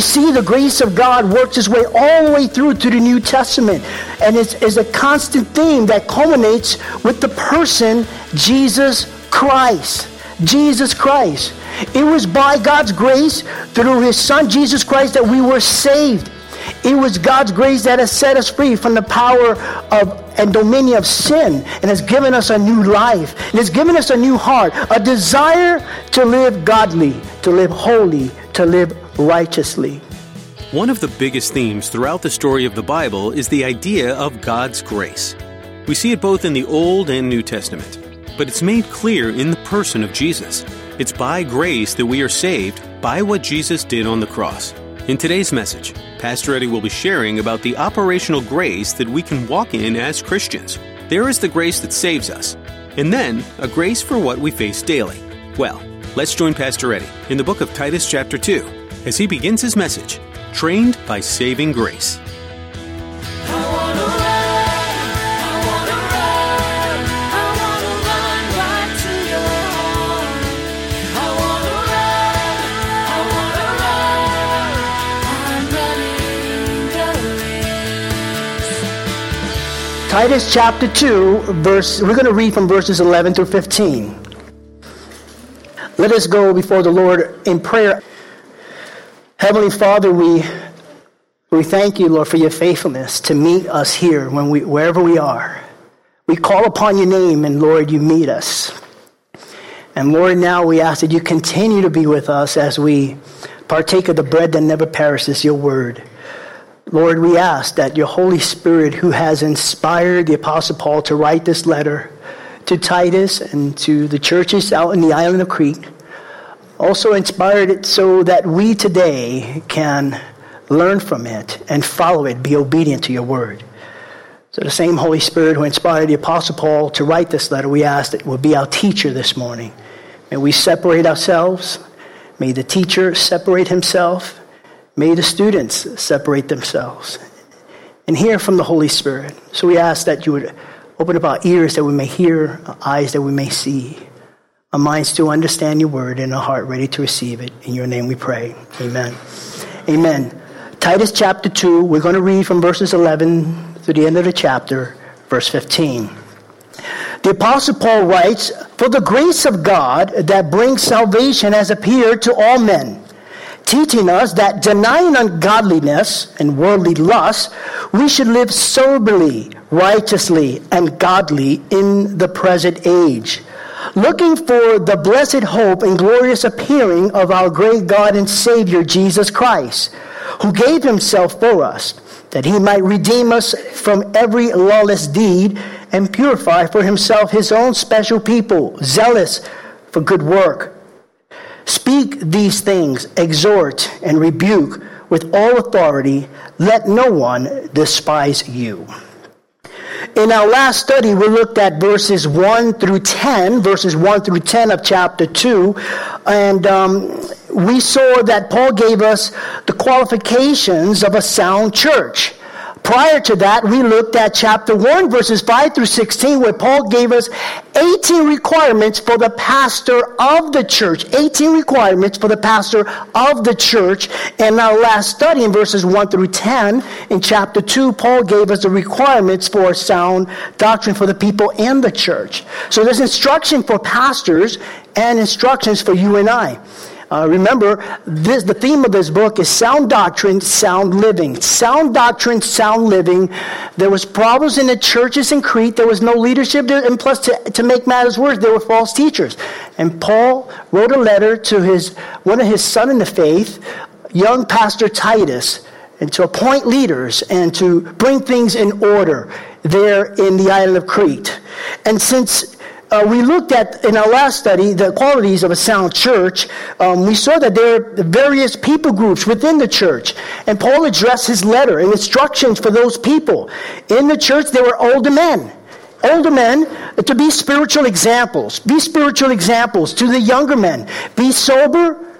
We see the grace of God works its way all the way through to the New Testament. And it's, it's a constant theme that culminates with the person, Jesus Christ. Jesus Christ. It was by God's grace through his son, Jesus Christ, that we were saved. It was God's grace that has set us free from the power of and dominion of sin and has given us a new life. It has given us a new heart, a desire to live godly, to live holy, to live righteously. One of the biggest themes throughout the story of the Bible is the idea of God's grace. We see it both in the Old and New Testament, but it's made clear in the person of Jesus. It's by grace that we are saved by what Jesus did on the cross. In today's message, Pastor Eddie will be sharing about the operational grace that we can walk in as Christians. There is the grace that saves us, and then a grace for what we face daily. Well, let's join Pastor Eddie in the book of Titus, chapter 2 as he begins his message Trained by Saving Grace. Titus chapter 2, verse, we're going to read from verses 11 through 15. Let us go before the Lord in prayer. Heavenly Father, we, we thank you, Lord, for your faithfulness to meet us here when we, wherever we are. We call upon your name, and Lord, you meet us. And Lord, now we ask that you continue to be with us as we partake of the bread that never perishes, your word. Lord, we ask that your Holy Spirit, who has inspired the Apostle Paul to write this letter to Titus and to the churches out in the island of Crete, also inspired it so that we today can learn from it and follow it, be obedient to your word. So the same Holy Spirit who inspired the Apostle Paul to write this letter, we ask that will be our teacher this morning. May we separate ourselves. May the teacher separate himself. May the students separate themselves and hear from the Holy Spirit. So we ask that you would open up our ears that we may hear, our eyes that we may see our mind still understand your word, and a heart ready to receive it. In your name we pray. Amen. Amen. Titus chapter 2, we're going to read from verses 11 to the end of the chapter, verse 15. The Apostle Paul writes, For the grace of God that brings salvation has appeared to all men, teaching us that denying ungodliness and worldly lust, we should live soberly, righteously, and godly in the present age looking for the blessed hope and glorious appearing of our great God and Savior, Jesus Christ, who gave himself for us, that he might redeem us from every lawless deed and purify for himself his own special people, zealous for good work. Speak these things, exhort and rebuke with all authority. Let no one despise you. In our last study, we looked at verses 1 through 10, verses 1 through 10 of chapter 2, and um, we saw that Paul gave us the qualifications of a sound church. Prior to that, we looked at chapter 1, verses 5 through 16, where Paul gave us 18 requirements for the pastor of the church. 18 requirements for the pastor of the church. And our last study in verses 1 through 10, in chapter 2, Paul gave us the requirements for sound doctrine for the people in the church. So there's instruction for pastors and instructions for you and I. Uh, remember, this, the theme of this book is sound doctrine, sound living. Sound doctrine, sound living. There was problems in the churches in Crete. There was no leadership there, and plus, to, to make matters worse, there were false teachers. And Paul wrote a letter to his one of his son in the faith, young pastor Titus, and to appoint leaders and to bring things in order there in the island of Crete. And since uh, we looked at in our last study the qualities of a sound church. Um, we saw that there are various people groups within the church, and Paul addressed his letter and instructions for those people. In the church, there were older men. Older men to be spiritual examples. Be spiritual examples to the younger men. Be sober,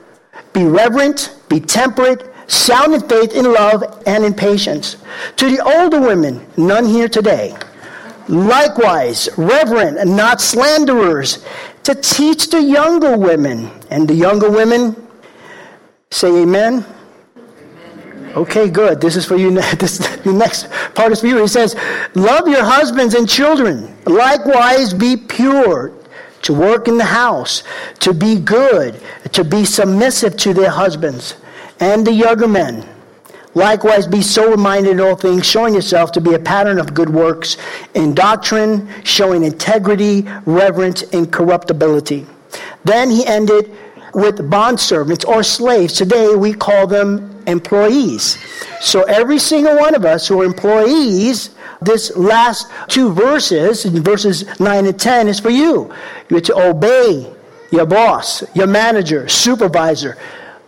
be reverent, be temperate, sound in faith, in love, and in patience. To the older women, none here today Likewise, reverent and not slanderers, to teach the younger women. And the younger women say amen. Okay, good. This is for you. This the next part is for you. He says, "Love your husbands and children. Likewise, be pure, to work in the house, to be good, to be submissive to their husbands, and the younger men." Likewise, be sober minded in all things, showing yourself to be a pattern of good works in doctrine, showing integrity, reverence, and incorruptibility. Then he ended with bondservants or slaves. Today we call them employees. So every single one of us who are employees, this last two verses, verses 9 and 10, is for you. You're to obey your boss, your manager, supervisor.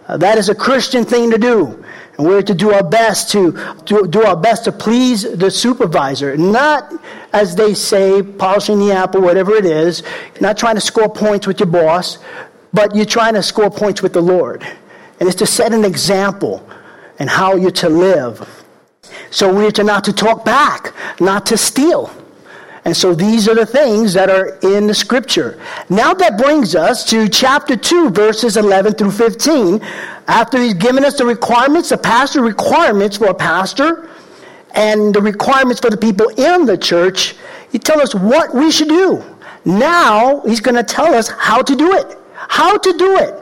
Uh, that is a Christian thing to do. And we're to do our best to, do our best to please the supervisor, not as they say, polishing the apple, whatever it is, not trying to score points with your boss, but you're trying to score points with the Lord. And it's to set an example and how you're to live. So we're to not to talk back, not to steal. And so these are the things that are in the scripture. Now that brings us to chapter 2, verses 11 through 15. After he's given us the requirements, the pastor requirements for a pastor, and the requirements for the people in the church, he tells us what we should do. Now he's going to tell us how to do it. How to do it.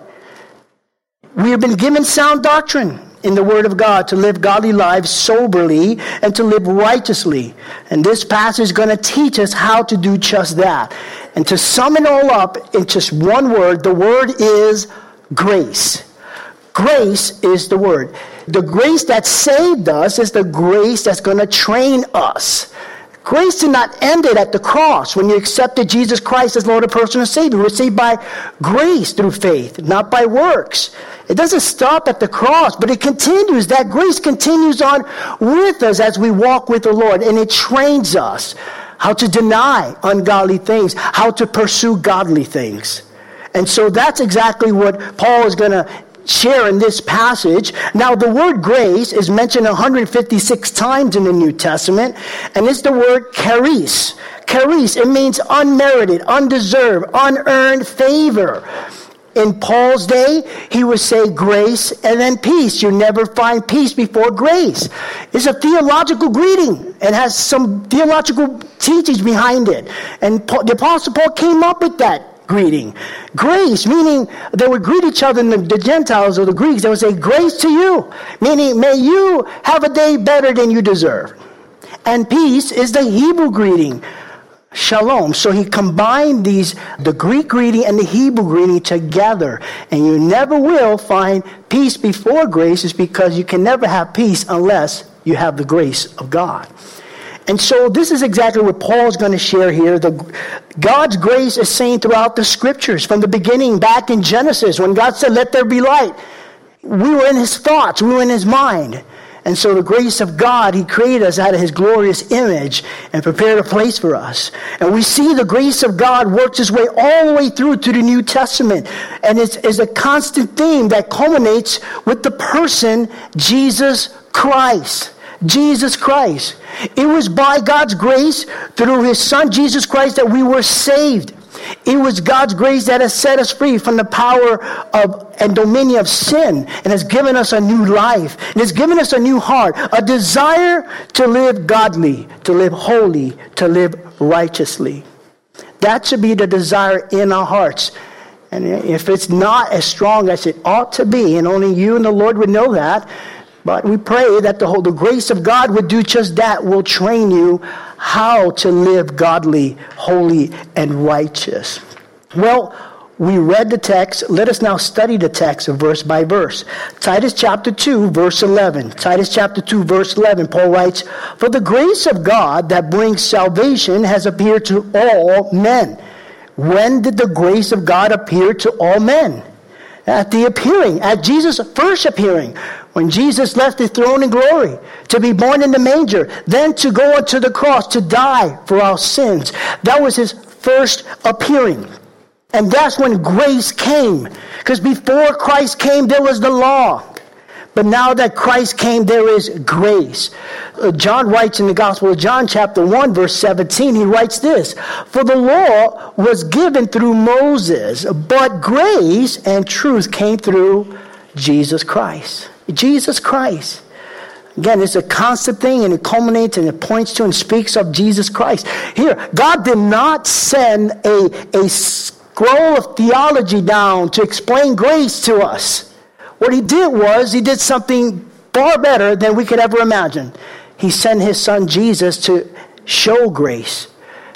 We have been given sound doctrine in the Word of God to live godly lives soberly and to live righteously. And this passage is going to teach us how to do just that. And to sum it all up in just one word, the word is grace. Grace is the word. The grace that saved us is the grace that's going to train us. Grace did not end it at the cross when you accepted Jesus Christ as Lord and personal Savior. We're saved by grace through faith, not by works. It doesn't stop at the cross, but it continues. That grace continues on with us as we walk with the Lord, and it trains us how to deny ungodly things, how to pursue godly things. And so that's exactly what Paul is going to share in this passage. Now, the word grace is mentioned 156 times in the New Testament, and it's the word charis. Charis, it means unmerited, undeserved, unearned favor. In Paul's day, he would say grace and then peace. You never find peace before grace. It's a theological greeting and has some theological teachings behind it. And the Apostle Paul came up with that greeting. Grace, meaning they would greet each other, the, the Gentiles or the Greeks, they would say, Grace to you, meaning, may you have a day better than you deserve. And peace is the Hebrew greeting. Shalom. So he combined these, the Greek greeting and the Hebrew greeting together. And you never will find peace before grace, is because you can never have peace unless you have the grace of God. And so this is exactly what Paul is going to share here. The, God's grace is seen throughout the scriptures from the beginning, back in Genesis, when God said, Let there be light. We were in his thoughts, we were in his mind. And so the grace of God, He created us out of His glorious image and prepared a place for us. And we see the grace of God works its way all the way through to the New Testament. And it's, it's a constant theme that culminates with the person, Jesus Christ. Jesus Christ. It was by God's grace through his son Jesus Christ that we were saved. It was God's grace that has set us free from the power of and dominion of sin and has given us a new life. It has given us a new heart, a desire to live godly, to live holy, to live righteously. That should be the desire in our hearts. And if it's not as strong as it ought to be, and only you and the Lord would know that, but we pray that the, whole, the grace of God would do just that, will train you how to live godly, holy, and righteous. Well, we read the text. Let us now study the text verse by verse. Titus chapter 2, verse 11. Titus chapter 2, verse 11. Paul writes, For the grace of God that brings salvation has appeared to all men When did the grace of God appear to all men? At the appearing, at Jesus' first appearing, when Jesus left the throne in glory to be born in the manger, then to go unto the cross to die for our sins. That was his first appearing. And that's when grace came. Because before Christ came, there was the law. But now that Christ came, there is grace. Uh, John writes in the Gospel of John, chapter 1, verse 17, he writes this For the law was given through Moses, but grace and truth came through Jesus Christ. Jesus Christ. Again, it's a constant thing and it culminates and it points to and speaks of Jesus Christ. Here, God did not send a, a scroll of theology down to explain grace to us. What he did was, he did something far better than we could ever imagine. He sent his son Jesus to show grace.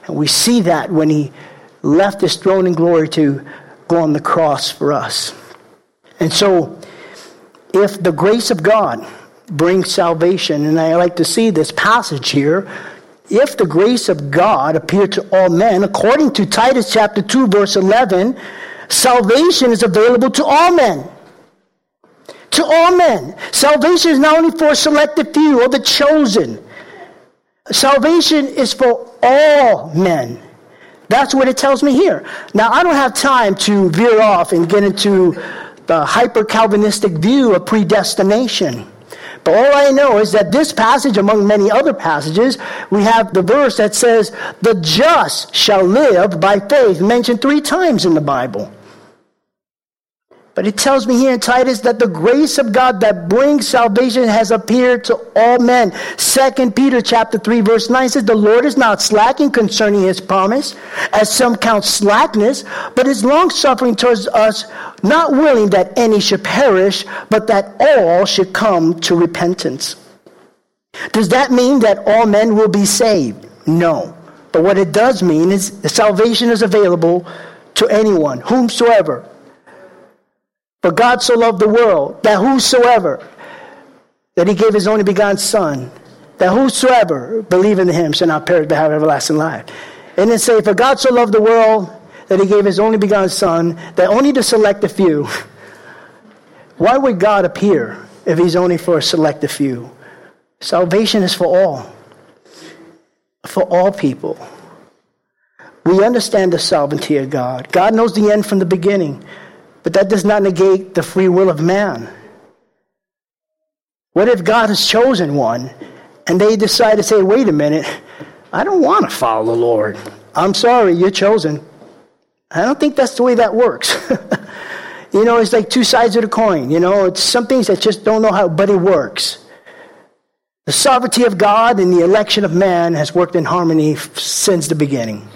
And we see that when he left his throne in glory to go on the cross for us. And so, if the grace of God brings salvation, and I like to see this passage here, if the grace of God appeared to all men, according to Titus chapter 2, verse 11, salvation is available to all men. To all men. Salvation is not only for a selected few or the chosen. Salvation is for all men. That's what it tells me here. Now, I don't have time to veer off and get into the hyper Calvinistic view of predestination. But all I know is that this passage, among many other passages, we have the verse that says, The just shall live by faith, mentioned three times in the Bible. But it tells me here in Titus that the grace of God that brings salvation has appeared to all men. Second Peter chapter 3 verse 9 says, The Lord is not slacking concerning his promise, as some count slackness, but is long suffering towards us, not willing that any should perish, but that all should come to repentance. Does that mean that all men will be saved? No. But what it does mean is salvation is available to anyone, whomsoever, for God so loved the world that whosoever, that he gave his only begotten Son, that whosoever believe in him shall not perish but have everlasting life. And then say, For God so loved the world that he gave his only begotten Son, that only to select a few. Why would God appear if he's only for a select few? Salvation is for all, for all people. We understand the sovereignty of God. God knows the end from the beginning. But that does not negate the free will of man. What if God has chosen one and they decide to say, wait a minute, I don't want to follow the Lord. I'm sorry, you're chosen. I don't think that's the way that works. you know, it's like two sides of the coin. You know, it's some things that just don't know how, but it works. The sovereignty of God and the election of man has worked in harmony since the beginning.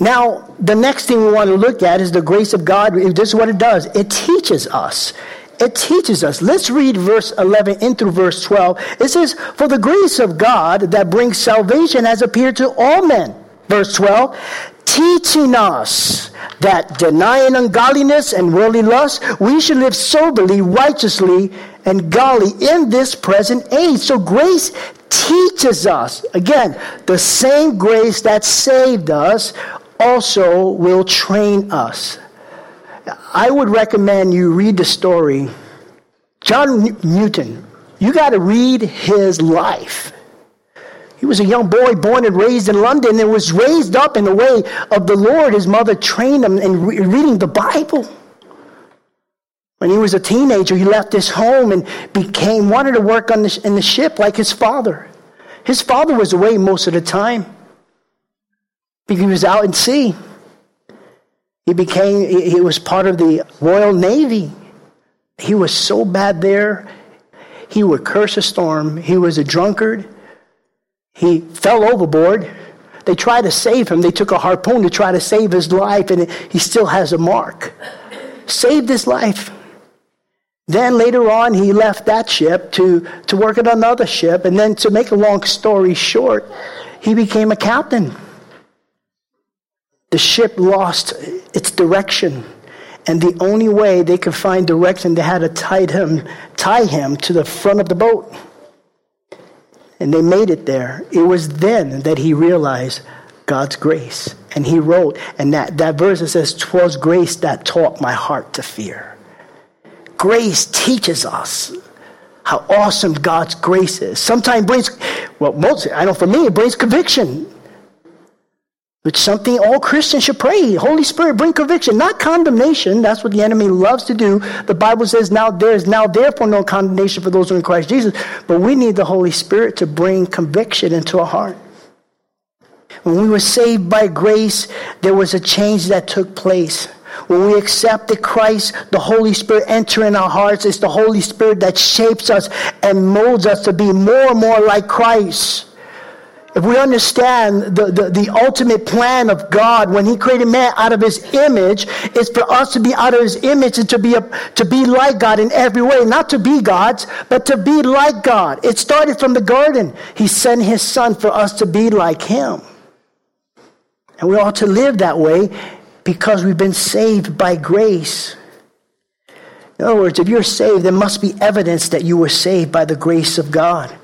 Now, the next thing we want to look at is the grace of God. This is what it does it teaches us. It teaches us. Let's read verse 11 into verse 12. It says, For the grace of God that brings salvation has appeared to all men. Verse 12, teaching us that denying ungodliness and worldly lust, we should live soberly, righteously, and godly in this present age. So grace teaches us, again, the same grace that saved us also will train us. I would recommend you read the story. John Newton, you got to read his life. He was a young boy born and raised in London and was raised up in the way of the Lord. His mother trained him in re- reading the Bible. When he was a teenager, he left his home and became wanted to work on the, in the ship like his father. His father was away most of the time he was out at sea. He became, he was part of the Royal Navy. He was so bad there. He would curse a storm. He was a drunkard. He fell overboard. They tried to save him. They took a harpoon to try to save his life, and he still has a mark. Saved his life. Then later on, he left that ship to, to work at another ship. And then, to make a long story short, he became a captain the ship lost its direction. And the only way they could find direction, they had to tie him, tie him to the front of the boat. And they made it there. It was then that he realized God's grace. And he wrote, and that, that verse it says, Twas grace that taught my heart to fear. Grace teaches us how awesome God's grace is. Sometimes brings, well, most, I don't know for me, it brings conviction. Which something all Christians should pray. Holy Spirit, bring conviction, not condemnation. That's what the enemy loves to do. The Bible says now there is now therefore no condemnation for those who are in Christ Jesus. But we need the Holy Spirit to bring conviction into our heart. When we were saved by grace, there was a change that took place. When we accepted Christ, the Holy Spirit enter in our hearts. It's the Holy Spirit that shapes us and molds us to be more and more like Christ. If we understand the, the, the, ultimate plan of God when He created man out of His image, is for us to be out of His image and to be, a, to be like God in every way. Not to be gods, but to be like God. It started from the garden. He sent His Son for us to be like Him. And we ought to live that way because we've been saved by grace. In other words, if you're saved, there must be evidence that you were saved by the grace of God.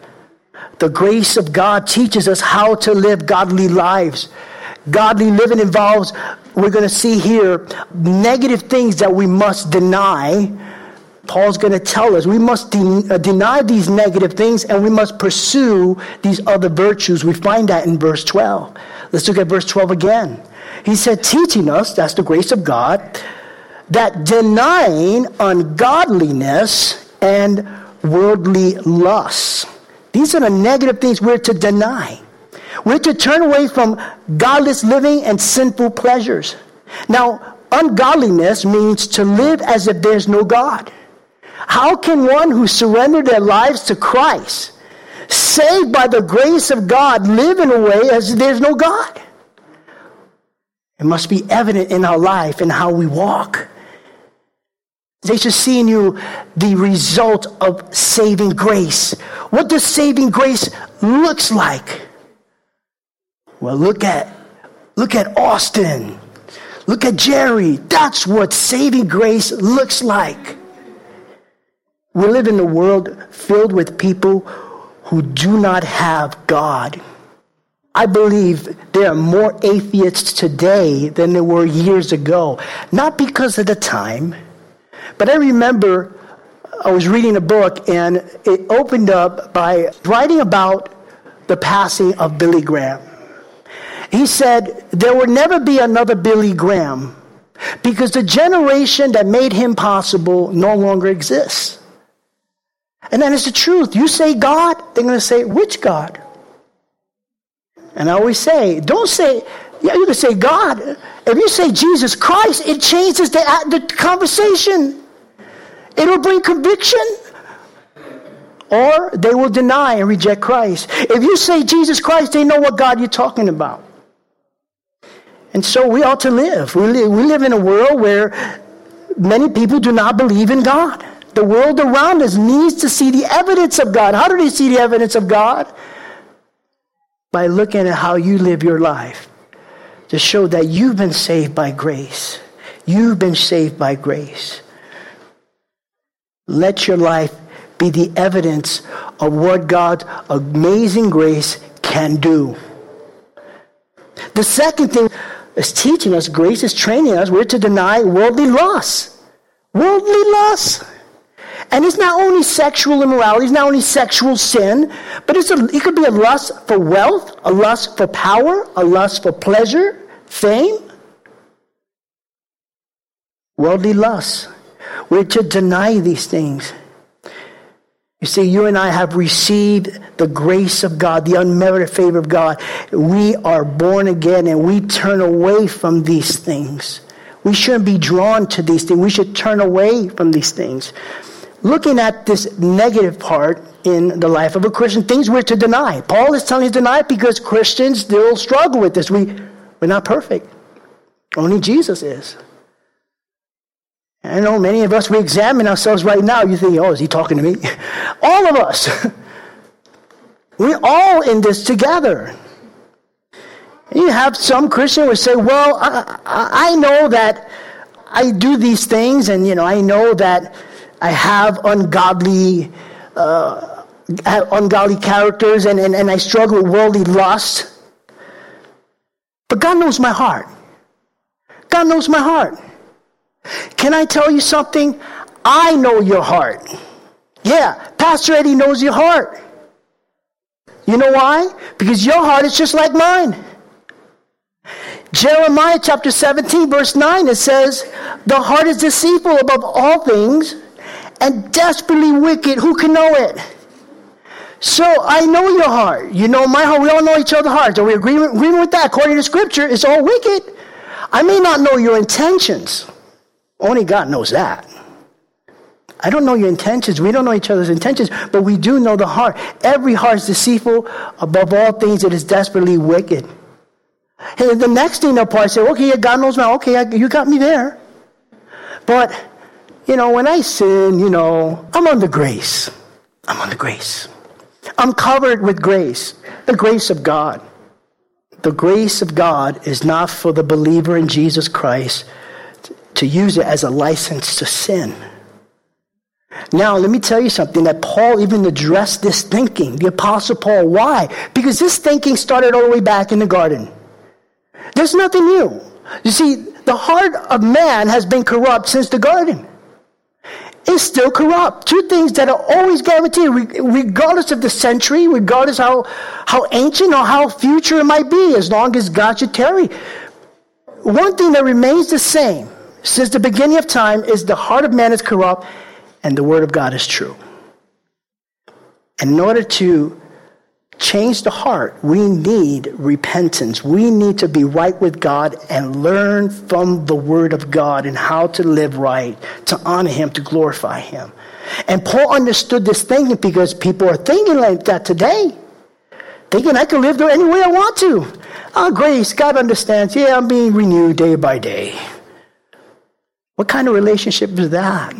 The grace of God teaches us how to live godly lives. Godly living involves, we're going to see here, negative things that we must deny. Paul's going to tell us we must de- uh, deny these negative things and we must pursue these other virtues. We find that in verse 12. Let's look at verse 12 again. He said, teaching us, that's the grace of God, that denying ungodliness and worldly lusts. These are the negative things we're to deny. We're to turn away from godless living and sinful pleasures. Now, ungodliness means to live as if there's no God. How can one who surrendered their lives to Christ, saved by the grace of God, live in a way as if there's no God? It must be evident in our life and how we walk. They should see in you the result of saving grace. What does saving grace looks like? Well, look at look at Austin. Look at Jerry. That's what saving grace looks like. We live in a world filled with people who do not have God. I believe there are more atheists today than there were years ago. Not because of the time, but I remember I was reading a book and it opened up by writing about the passing of Billy Graham. He said, There will never be another Billy Graham because the generation that made him possible no longer exists. And that is the truth. You say God, they're going to say, Which God? And I always say, don't say, yeah, you can say God. If you say Jesus Christ, it changes the, the conversation. It'll bring conviction. Or they will deny and reject Christ. If you say Jesus Christ, they know what God you're talking about. And so we ought to live. We live, we live in a world where many people do not believe in God. The world around us needs to see the evidence of God. How do they see the evidence of God? by looking at how you live your life to show that you've been saved by grace. You've been saved by grace. Let your life be the evidence of what God's amazing grace can do. The second thing is teaching us, grace is training us, we're to deny worldly lusts. Worldly lusts. And it's not only sexual immorality, it's not only sexual sin, but it's a, it could be a lust for wealth, a lust for power, a lust for pleasure, fame. Worldly lusts. We're to deny these things. You see, you and I have received the grace of God, the unmerited favor of God. We are born again and we turn away from these things. We shouldn't be drawn to these things. We should turn away from these things looking at this negative part in the life of a Christian, things we're to deny. Paul is telling us to deny because Christians still struggle with this. We, we're not perfect. Only Jesus is. I know many of us, we examine ourselves right now. You think, oh, is he talking to me? all of us. we're all in this together. You have some Christian would say, well, I, I know that I do these things, and, you know, I know that I have ungodly, uh, ungodly characters and, and, and I struggle with worldly lust. But God knows my heart. God knows my heart. Can I tell you something? I know your heart. Yeah, Pastor Eddie knows your heart. You know why? Because your heart is just like mine. Jeremiah chapter 17, verse 9, it says, The heart is deceitful above all things and desperately wicked. Who can know it? So I know your heart. You know my heart. We all know each other's hearts. Are we agreeing, agreeing with that? According to Scripture, it's all wicked. I may not know your intentions. Only God knows that. I don't know your intentions. We don't know each other's intentions, but we do know the heart. Every heart is deceitful above all things. It is desperately wicked. And the next thing they'll probably say, okay, God knows now. okay, I, you got me there. But, you know, when I sin, you know, I'm under grace. I'm under grace. I'm covered with grace, the grace of God. The grace of God is not for the believer in Jesus Christ to use it as a license to sin. Now, let me tell you something that Paul even addressed this thinking, the Apostle Paul. Why? Because this thinking started all the way back in the garden. There's nothing new. You see, the heart of man has been corrupt since the garden. It's still corrupt. Two things that are always guaranteed, regardless of the century, regardless how, how ancient or how future it might be, as long as God should tarry. One thing that remains the same since the beginning of time is the heart of man is corrupt and the word of God is true. In order to change the heart, we need repentance. We need to be right with God and learn from the Word of God and how to live right, to honor Him, to glorify Him. And Paul understood this thinking because people are thinking like that today. Thinking I can live there any way I want to. Oh, grace, God understands. Yeah, I'm being renewed day by day. What kind of relationship is that?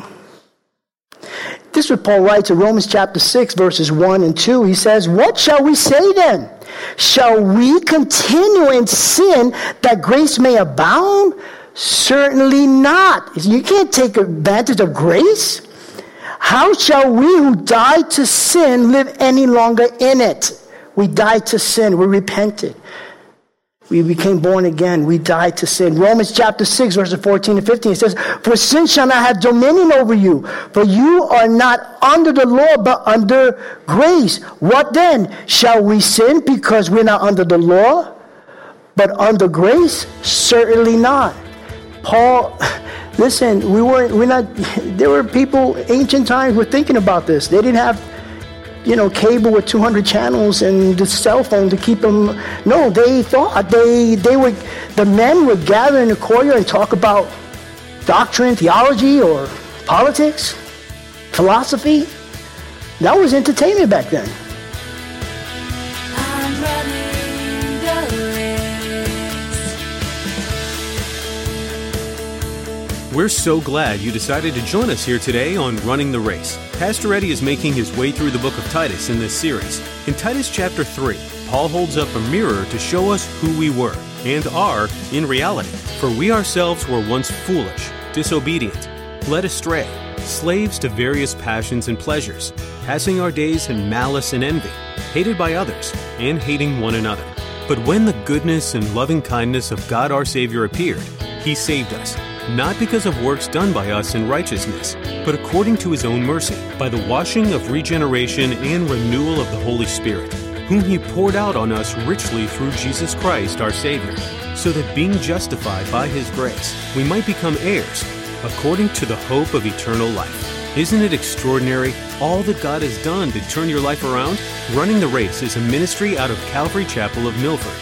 This is what Paul writes in Romans chapter 6, verses 1 and 2. He says, What shall we say then? Shall we continue in sin that grace may abound? Certainly not. You can't take advantage of grace. How shall we who died to sin live any longer in it? We died to sin. We repented. We became born again. We died to sin. Romans chapter 6, verses 14 and 15, it says, For sin shall not have dominion over you, for you are not under the law, but under grace. What then? Shall we sin because we're not under the law, but under grace? Certainly not. Paul, listen, we weren't, we're not, there were people, ancient times, were thinking about this. They didn't have you know, cable with 200 channels and the cell phone to keep them. No, they thought they they would. The men would gather in the courtyard and talk about doctrine, theology, or politics, philosophy. That was entertainment back then. We're so glad you decided to join us here today on Running the Race. Pastor Eddie is making his way through the book of Titus in this series. In Titus chapter 3, Paul holds up a mirror to show us who we were and are in reality. For we ourselves were once foolish, disobedient, led astray, slaves to various passions and pleasures, passing our days in malice and envy, hated by others, and hating one another. But when the goodness and loving kindness of God our Savior appeared, He saved us not because of works done by us in righteousness, but according to his own mercy, by the washing of regeneration and renewal of the Holy Spirit, whom he poured out on us richly through Jesus Christ our Savior, so that being justified by his grace, we might become heirs, according to the hope of eternal life. Isn't it extraordinary all that God has done to turn your life around? Running the Race is a ministry out of Calvary Chapel of Milford.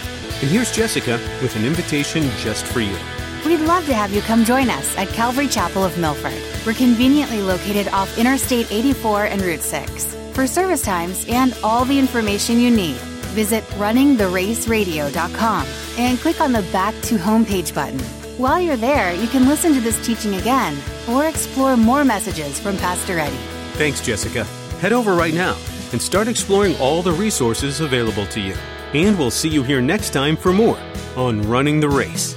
And here's Jessica with an invitation just for you. We'd love to have you come join us at Calvary Chapel of Milford. We're conveniently located off Interstate 84 and Route 6. For service times and all the information you need, visit runningtheraceradio.com and click on the Back to Homepage button. While you're there, you can listen to this teaching again or explore more messages from Pastor Eddie. Thanks, Jessica. Head over right now and start exploring all the resources available to you. And we'll see you here next time for more on Running the Race.